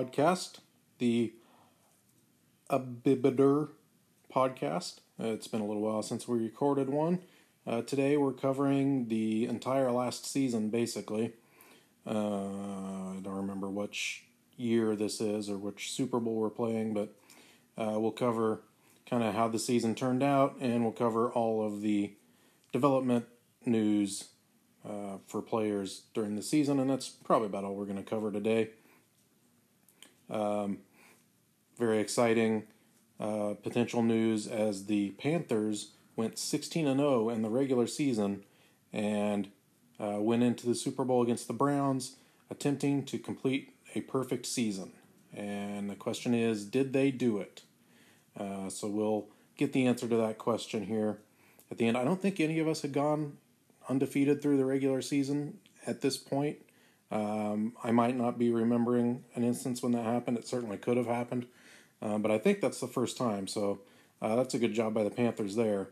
podcast, the Abibider podcast. Uh, it's been a little while since we recorded one. Uh, today we're covering the entire last season, basically. Uh, I don't remember which year this is or which Super Bowl we're playing, but uh, we'll cover kind of how the season turned out and we'll cover all of the development news uh, for players during the season, and that's probably about all we're going to cover today. Um, very exciting uh, potential news as the Panthers went 16 and 0 in the regular season and uh, went into the Super Bowl against the Browns, attempting to complete a perfect season. And the question is, did they do it? Uh, so we'll get the answer to that question here at the end. I don't think any of us had gone undefeated through the regular season at this point. Um, I might not be remembering an instance when that happened. It certainly could have happened, uh, but I think that's the first time. So uh, that's a good job by the Panthers there.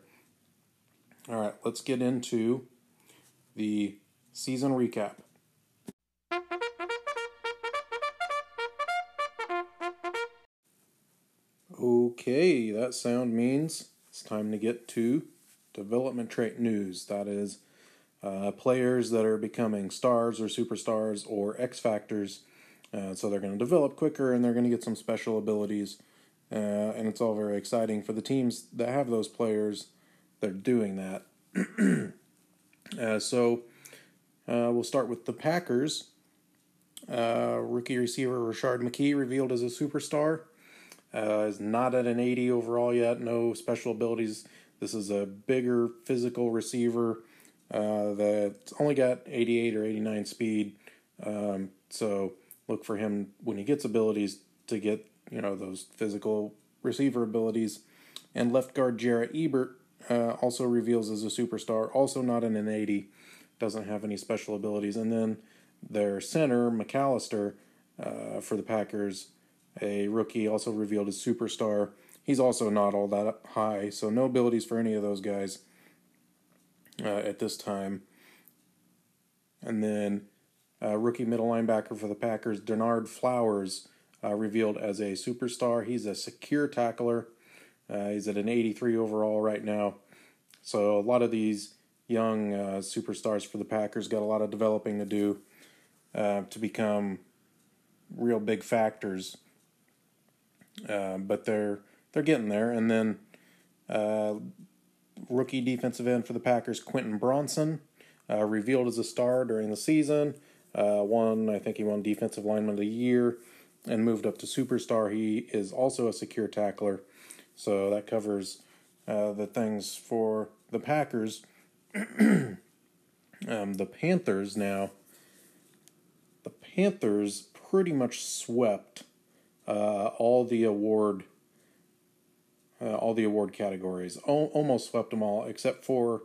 All right, let's get into the season recap. Okay, that sound means it's time to get to development trait news. That is uh, players that are becoming stars or superstars or X factors. Uh, so they're going to develop quicker and they're going to get some special abilities. Uh, and it's all very exciting for the teams that have those players. They're doing that. Uh, so uh, we'll start with the Packers. Rookie receiver Rashard McKee revealed as a superstar. is not at an 80 overall yet. No special abilities. This is a bigger physical receiver uh, that's only got 88 or 89 speed. Um, so look for him when he gets abilities to get you know those physical receiver abilities. And left guard Jaret Ebert uh, also reveals as a superstar, also not in an 80, doesn't have any special abilities. And then their center McAllister uh, for the Packers, a rookie, also revealed as superstar. He's also not all that high, so no abilities for any of those guys uh, at this time. And then uh, rookie middle linebacker for the Packers, Dennard Flowers, uh, revealed as a superstar. He's a secure tackler. Uh, he's at an 83 overall right now. So a lot of these young uh, superstars for the Packers got a lot of developing to do uh, to become real big factors. but they're they're getting there. And then rookie defensive end for the Packers, Quentin Bronson, uh, revealed as a star during the season. Uh, won, I think he won Defensive Lineman of the Year and moved up to superstar. He is also a secure tackler. So that covers uh, the things for the Packers. um, the Panthers now, the Panthers pretty much swept uh, all the award uh, all the award categories. O- almost swept them all, except for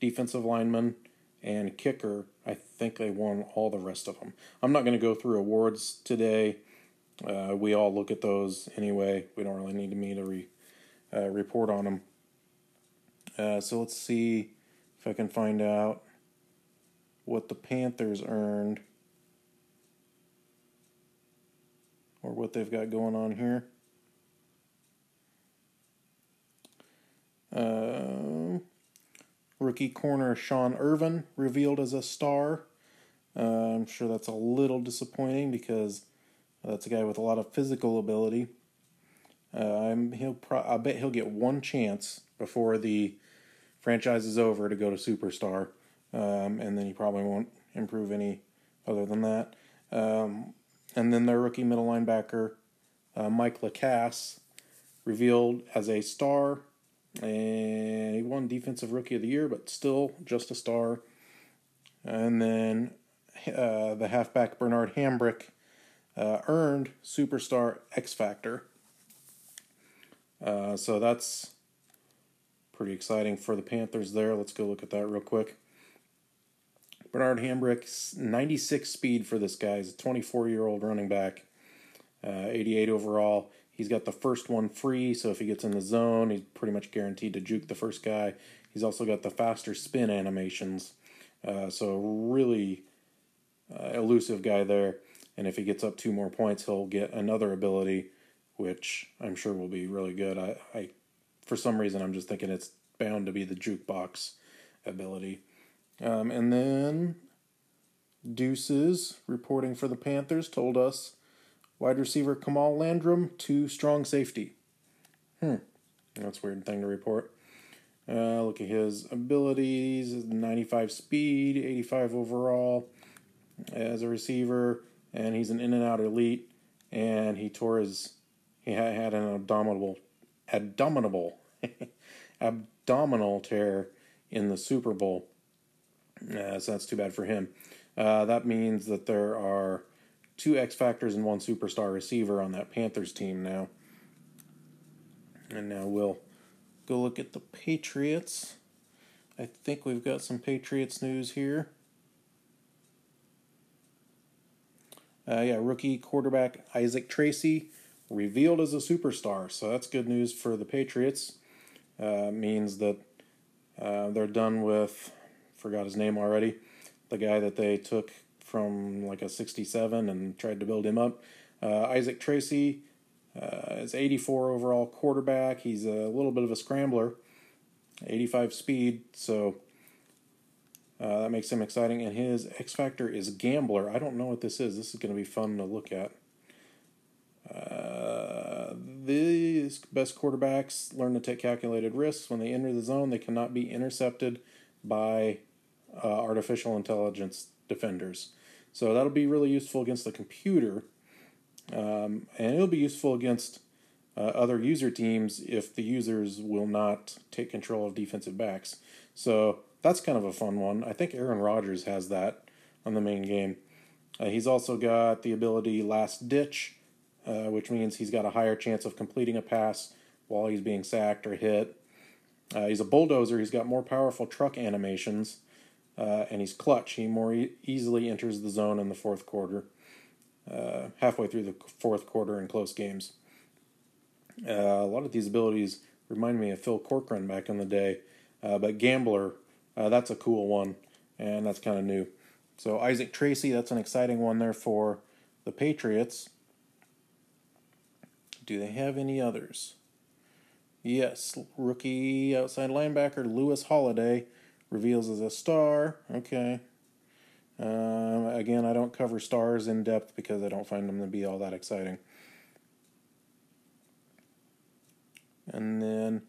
defensive lineman and kicker. I think they won all the rest of them. I'm not going to go through awards today. Uh, we all look at those anyway. We don't really need me to re, uh, report on them. Uh, so let's see if I can find out what the Panthers earned or what they've got going on here. Uh, rookie corner Sean Irvin revealed as a star. Uh, I'm sure that's a little disappointing because that's a guy with a lot of physical ability. Uh, he'll pro- I bet he'll get one chance before the franchise is over to go to superstar, um, and then he probably won't improve any other than that. Um, and then their rookie middle linebacker, uh, Mike LaCasse, revealed as a star and he won Defensive Rookie of the Year, but still just a star. And then uh, the halfback Bernard Hambrick uh, earned Superstar X Factor. Uh, so that's pretty exciting for the Panthers there. Let's go look at that real quick. Bernard Hambrick, 96 speed for this guy. He's a 24 year old running back, uh, 88 overall. He's got the first one free, so if he gets in the zone, he's pretty much guaranteed to juke the first guy. He's also got the faster spin animations, uh, so really uh, elusive guy there. and if he gets up two more points, he'll get another ability, which I'm sure will be really good. I, I for some reason, I'm just thinking it's bound to be the jukebox ability. Um, and then Deuces, reporting for the Panthers, told us wide receiver Kamal Landrum to strong safety. Hmm, that's weird thing to report. Uh, look at his abilities 95 speed, 85 overall as a receiver, and he's an in and out elite. And he tore his, he had, had an abdominal, abdominal, abdominal tear in the Super Bowl. Uh, so that's too bad for him. Uh, that means that there are two X Factors and one superstar receiver on that Panthers team now. And now we'll go look at the Patriots. I think we've got some Patriots news here. Uh, yeah, rookie quarterback Isaac Tracy revealed as a superstar. So that's good news for the Patriots. Uh, means that uh, they're done with, forgot his name already, the guy that they took from like a 67 and tried to build him up. Uh, Isaac Tracy uh, is 84 overall quarterback. He's a little bit of a scrambler, 85 speed, so uh, that makes him exciting. And his X factor is gambler. I don't know what this is. This is going to be fun to look at. Uh, these best quarterbacks learn to take calculated risks. When they enter the zone, they cannot be intercepted by uh, artificial intelligence defenders. So that'll be really useful against the computer, um, and it'll be useful against uh, other user teams if the users will not take control of defensive backs. So that's kind of a fun one. I think Aaron Rodgers has that on the main game. Uh, he's also got the ability Last Ditch, uh, which means he's got a higher chance of completing a pass while he's being sacked or hit. Uh, he's a bulldozer. He's got more powerful truck animations uh, and he's clutch. He more e- easily enters the zone in the fourth quarter, uh, halfway through the fourth quarter in close games. Uh, a lot of these abilities remind me of Phil Corcoran back in the day, uh, but Gambler, uh, that's a cool one, and that's kind of new. So Isaac Tracy, that's an exciting one there for the Patriots. Do they have any others? Yes, rookie outside linebacker Lewis Holiday reveals as a star. Okay. Uh, again, I don't cover stars in depth because I don't find them to be all that exciting. And then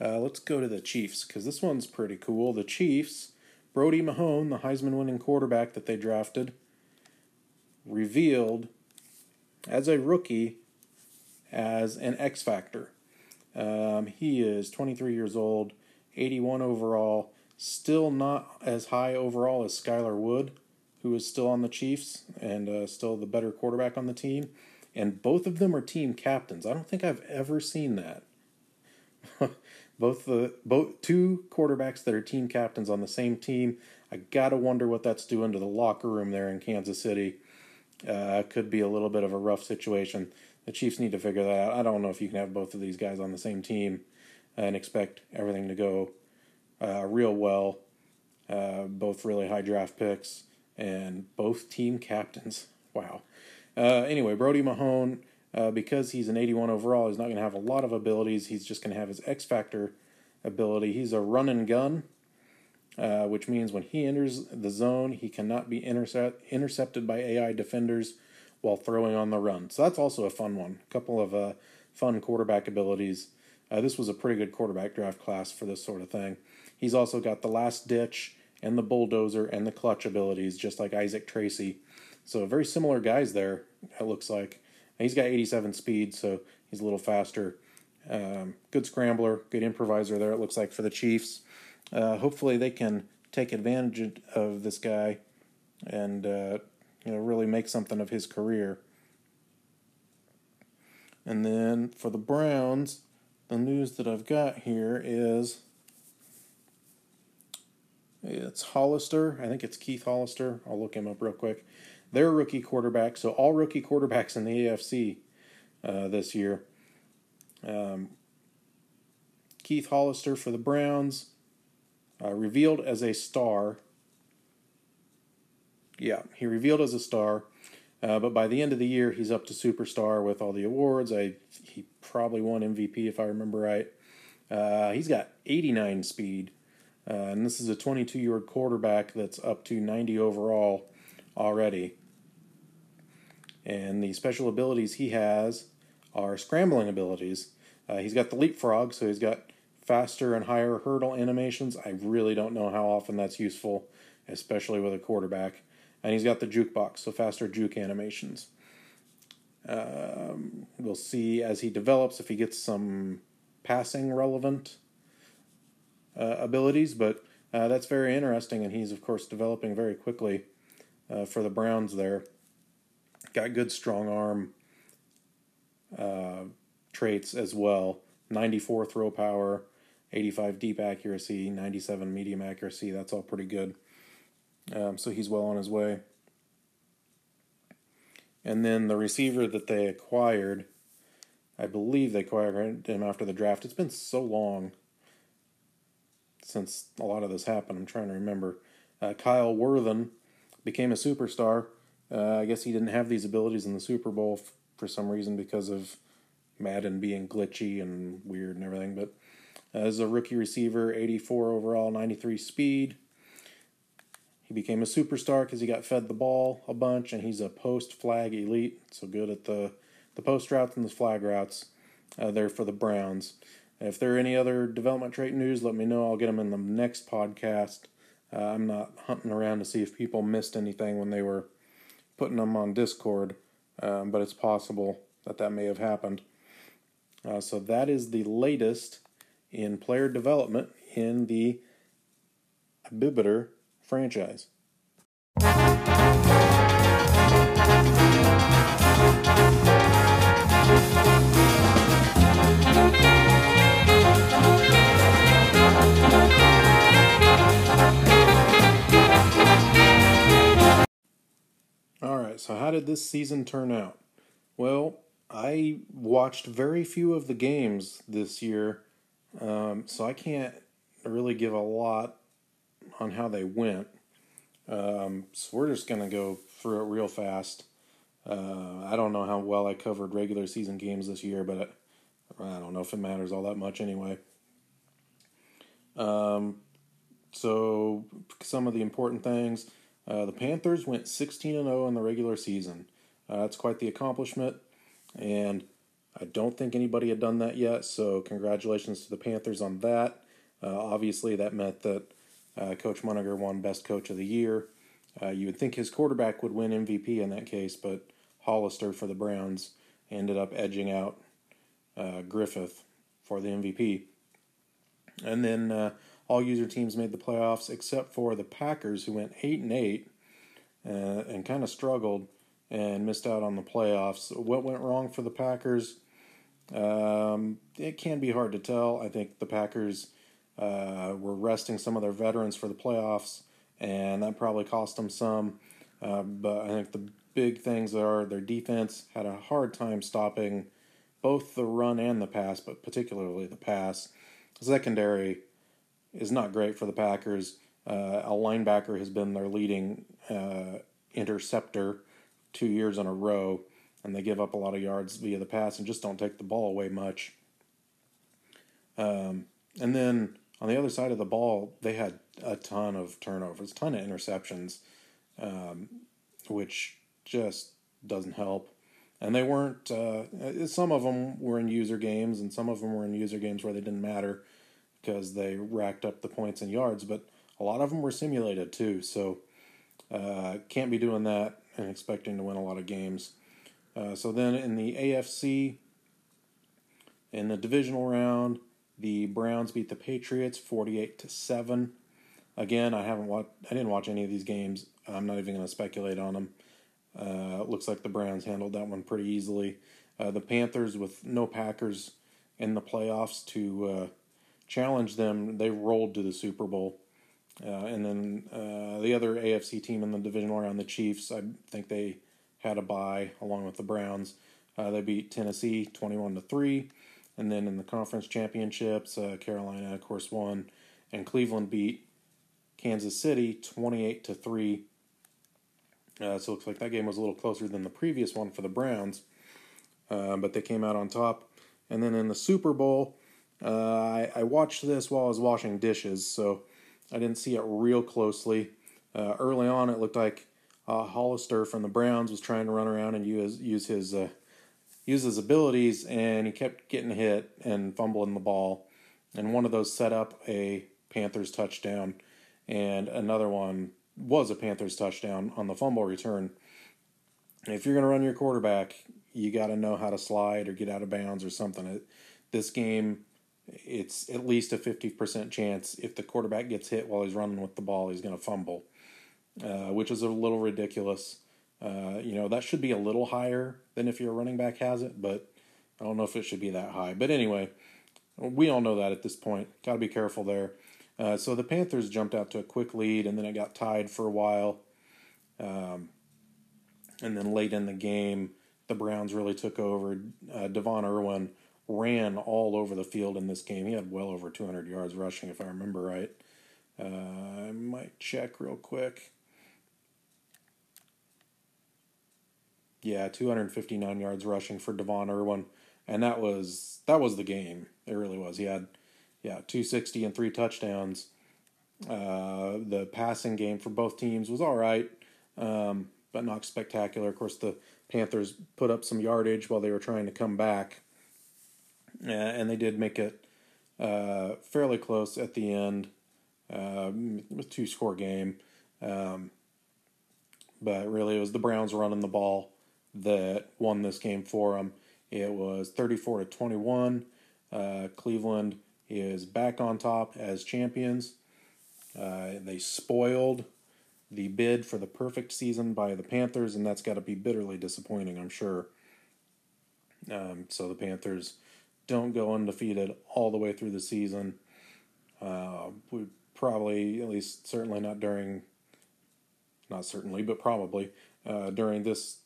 uh, let's go to the Chiefs because this one's pretty cool. The Chiefs, Brody Mahone, the Heisman winning quarterback that they drafted, revealed as a rookie as an X Factor. Um, he is 23 years old, 81 overall, Still not as high overall as Skylar Wood, who is still on the Chiefs and uh, still the better quarterback on the team. And both of them are team captains. I don't think I've ever seen that. both the both two quarterbacks that are team captains on the same team. I gotta wonder what that's doing to the locker room there in Kansas City. Uh, could be a little bit of a rough situation. The Chiefs need to figure that out. I don't know if you can have both of these guys on the same team and expect everything to go uh, real well. Uh, both really high draft picks and both team captains. Wow. Uh, anyway, Brody Mahone, uh, because he's an 81 overall, he's not going to have a lot of abilities. He's just going to have his X Factor ability. He's a run and gun, uh, which means when he enters the zone, he cannot be intercept- intercepted by AI defenders while throwing on the run. So that's also a fun one. A couple of uh, fun quarterback abilities. Uh, this was a pretty good quarterback draft class for this sort of thing. He's also got the last ditch and the bulldozer and the clutch abilities, just like Isaac Tracy. So very similar guys there. It looks like he's got 87 speed, so he's a little faster. Um, good scrambler, good improviser there. It looks like for the Chiefs. Uh, hopefully they can take advantage of this guy and uh, you know really make something of his career. And then for the Browns, the news that I've got here is it's Hollister. I think it's Keith Hollister. I'll look him up real quick. They're rookie quarterback, so all rookie quarterbacks in the AFC uh, this year. Um, Keith Hollister for the Browns, uh, revealed as a star. Yeah, he revealed as a star. Uh, but by the end of the year, he's up to superstar with all the awards. I he probably won MVP if I remember right. Uh, he's got 89 speed, uh, and this is a 22 year old quarterback that's up to 90 overall already. And the special abilities he has are scrambling abilities. Uh, he's got the leapfrog, so he's got faster and higher hurdle animations. I really don't know how often that's useful, especially with a quarterback. And he's got the jukebox, so faster juke animations. Um, we'll see as he develops if he gets some passing relevant uh, abilities, but uh, that's very interesting, and he's, of course, developing very quickly uh, for the Browns there. Got good strong arm uh, traits as well 94 throw power, 85 deep accuracy, 97 medium accuracy. That's all pretty good. Um, so he's well on his way. And then the receiver that they acquired, I believe they acquired him after the draft. It's been so long since a lot of this happened. I'm trying to remember. Uh, Kyle Worthen became a superstar. Uh, I guess he didn't have these abilities in the Super Bowl f- for some reason because of Madden being glitchy and weird and everything. But uh, as a rookie receiver, 84 overall, 93 speed. He became a superstar because he got fed the ball a bunch, and he's a post flag elite, so good at the, the post routes and the flag routes uh, there for the Browns. If there are any other development trait news, let me know. I'll get them in the next podcast. Uh, I'm not hunting around to see if people missed anything when they were putting them on Discord, um, but it's possible that that may have happened. Uh, so that is the latest in player development in the Abibiter franchise. So how did this season turn out? Well, I watched very few of the games this year, um, so I can't really give a lot on how they went. Um, so we're just going to go through it real fast. Uh, I don't know how well I covered regular season games this year, but I, I don't know if it matters all that much anyway. Um, so some of the important things: uh, the Panthers went 16 and 0 in the regular season. Uh, that's quite the accomplishment, and I don't think anybody had done that yet. So congratulations to the Panthers on that. Uh, obviously, that meant that uh, Coach Munegar won Best Coach of the Year. Uh, you would think his quarterback would win MVP in that case, but Hollister for the Browns ended up edging out uh, Griffith for the MVP. And then all user teams made the playoffs except for the Packers, who went eight and eight uh, and kind of struggled and missed out on the playoffs. What went wrong for the Packers? Um, it can be hard to tell. I think the Packers uh, were resting some of their veterans for the playoffs, and that probably cost them some. Uh, but I think the big things are their defense had a hard time stopping both the run and the pass, but particularly the pass. Secondary is not great for the Packers. Uh, a linebacker has been their leading uh, interceptor two years in a row, and they give up a lot of yards via the pass and just don't take the ball away much. Um, and then on the other side of the ball, they had a ton of turnovers, a ton of interceptions, um, which just doesn't help. And they weren't. Uh, some of them were in user games, and some of them were in user games where they didn't matter because they racked up the points and yards. But a lot of them were simulated too, so uh, can't be doing that and expecting to win a lot of games. Uh, so then in the AFC, in the divisional round, the Browns beat the Patriots 48 to 7. Again, I haven't watched I didn't watch any of these games. I'm not even going to speculate on them. Uh, looks like the Browns handled that one pretty easily. Uh, the Panthers with no Packers in the playoffs to uh, challenge them, they rolled to the Super Bowl. Uh, and then uh, the other AFC team in the divisional round, the Chiefs, I think they had a bye along with the Browns. Uh, they beat Tennessee 21 to 3. And then in the conference championships, uh, Carolina, of course, won, and Cleveland beat Kansas City 28 to 3. Uh, so it looks like that game was a little closer than the previous one for the Browns, uh, but they came out on top. And then in the Super Bowl, uh, I, I, watched this while I was washing dishes, so I didn't see it real closely. Uh, early on, it looked like uh, Hollister from the Browns was trying to run around and use use his uh, use his abilities, and he kept getting hit and fumbling the ball. And one of those set up a Panthers touchdown, and another one was a Panthers touchdown on the fumble return. If you're going to run your quarterback, you got to know how to slide or get out of bounds or something. This game, it's at least a 50% chance if the quarterback gets hit while he's running with the ball, he's going to fumble, uh, which is a little ridiculous. Uh, you know, that should be a little higher than if your running back has it, but I don't know if it should be that high. But anyway, we all know that at this point. Got to be careful there. Uh, so the Panthers jumped out to a quick lead, and then it got tied for a while. Um, and then late in the game, the Browns really took over. Uh, De'Von Irwin ran all over the field in this game. He had well over 200 yards rushing, if I remember right. Uh, I might check real quick. Yeah, 259 yards rushing for De'Von Irwin, and that was that was the game. It really was. He had yeah, 260 and three touchdowns. Uh, the passing game for both teams was all right, um, but not spectacular. Of course, the Panthers put up some yardage while they were trying to come back, and they did make it uh, fairly close at the end uh, with two score game. Um, but really, it was the Browns running the ball that won this game for them. It was 34 to 21. Uh, Cleveland is back on top as champions. Uh, they spoiled the bid for the perfect season by the Panthers, and that's got to be bitterly disappointing, I'm sure. Um, so the Panthers don't go undefeated all the way through the season. Uh, we probably, at least certainly not during, not certainly, but probably uh, during this,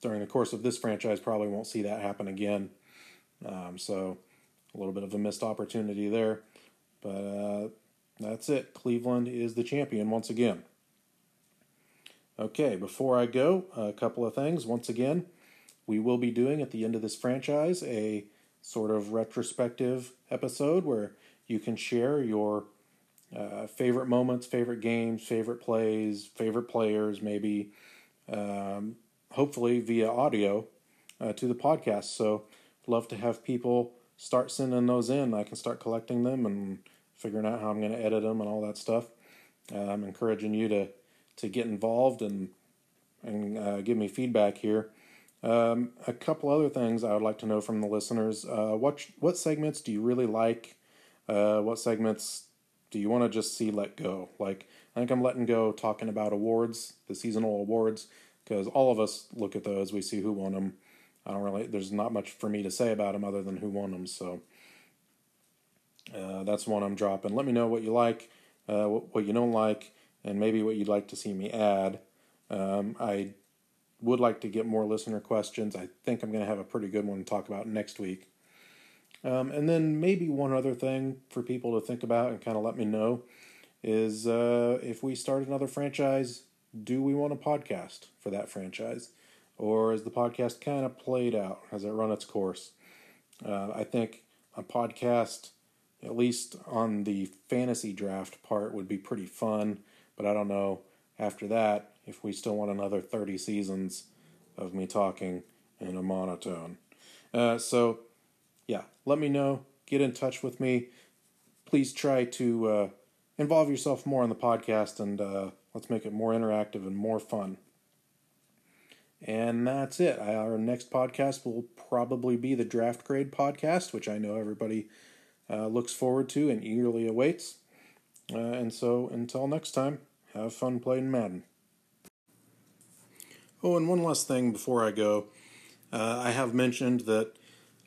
during the course of this franchise, probably won't see that happen again. Um, so a little bit of a missed opportunity there. But uh, that's it. Cleveland is the champion once again. Okay, before I go, a couple of things. Once again, we will be doing at the end of this franchise a sort of retrospective episode where you can share your uh, favorite moments, favorite games, favorite plays, favorite players, maybe, um, hopefully via audio uh, to the podcast. So, love to have people start sending those in. I can start collecting them and figuring out how I'm going to edit them and all that stuff. Uh, I'm encouraging you to to get involved and and uh, give me feedback here. Um, a couple other things I would like to know from the listeners: uh, what what segments do you really like? Uh, what segments do you want to just see let go? Like I think I'm letting go talking about awards, the seasonal awards, because all of us look at those. We see who won them. I don't really. There's not much for me to say about them other than who won them. So uh, that's one I'm dropping. Let me know what you like, uh, what, what, you don't like, and maybe what you'd like to see me add. Um, I would like to get more listener questions. I think I'm going to have a pretty good one to talk about next week. Um, and then maybe one other thing for people to think about and kind of let me know is uh, if we start another franchise, do we want a podcast for that franchise? or is the podcast kind of played out? Has it run its course? Uh, I think a podcast, at least on the fantasy draft part, would be pretty fun, but I don't know after that if we still want another 30 seasons of me talking in a monotone. Uh, so, yeah, let me know. Get in touch with me. Please try to uh, involve yourself more in the podcast and uh, let's make it more interactive and more fun. And that's it. Our next podcast will probably be the draft grade podcast, which I know everybody uh, looks forward to and eagerly awaits. Uh, and so until next time, have fun playing Madden. Oh, and one last thing before I go. Uh, I have mentioned that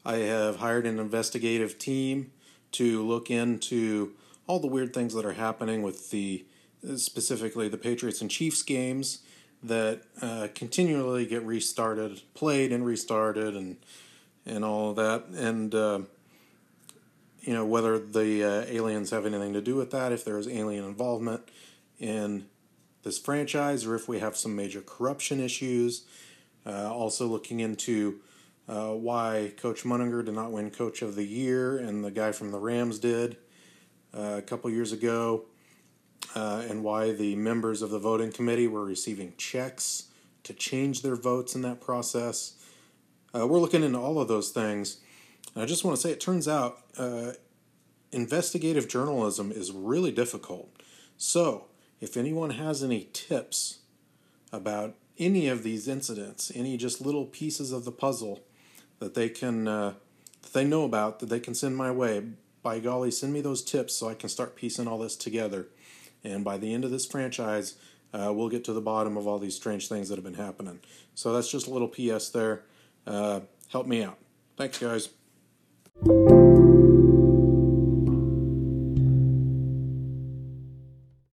I have hired an investigative team to look into all the weird things that are happening with the specifically the Patriots and Chiefs games that uh, continually get restarted, played and restarted, and and all of that, and uh, you know whether the uh, aliens have anything to do with that, if there is alien involvement in this franchise or if we have some major corruption issues. Uh, also, looking into uh, why Coach Munninger did not win Coach of the Year and the guy from the Rams did uh, a couple years ago, uh, and why the members of the voting committee were receiving checks to change their votes in that process. Uh, we're looking into all of those things. I just want to say it turns out uh, investigative journalism is really difficult. So, if anyone has any tips about any of these incidents, any just little pieces of the puzzle that they can uh, that they know about that they can send my way, by golly, send me those tips so I can start piecing all this together. And by the end of this franchise, uh, we'll get to the bottom of all these strange things that have been happening. So that's just a little PS there. Uh, help me out. Thanks, guys.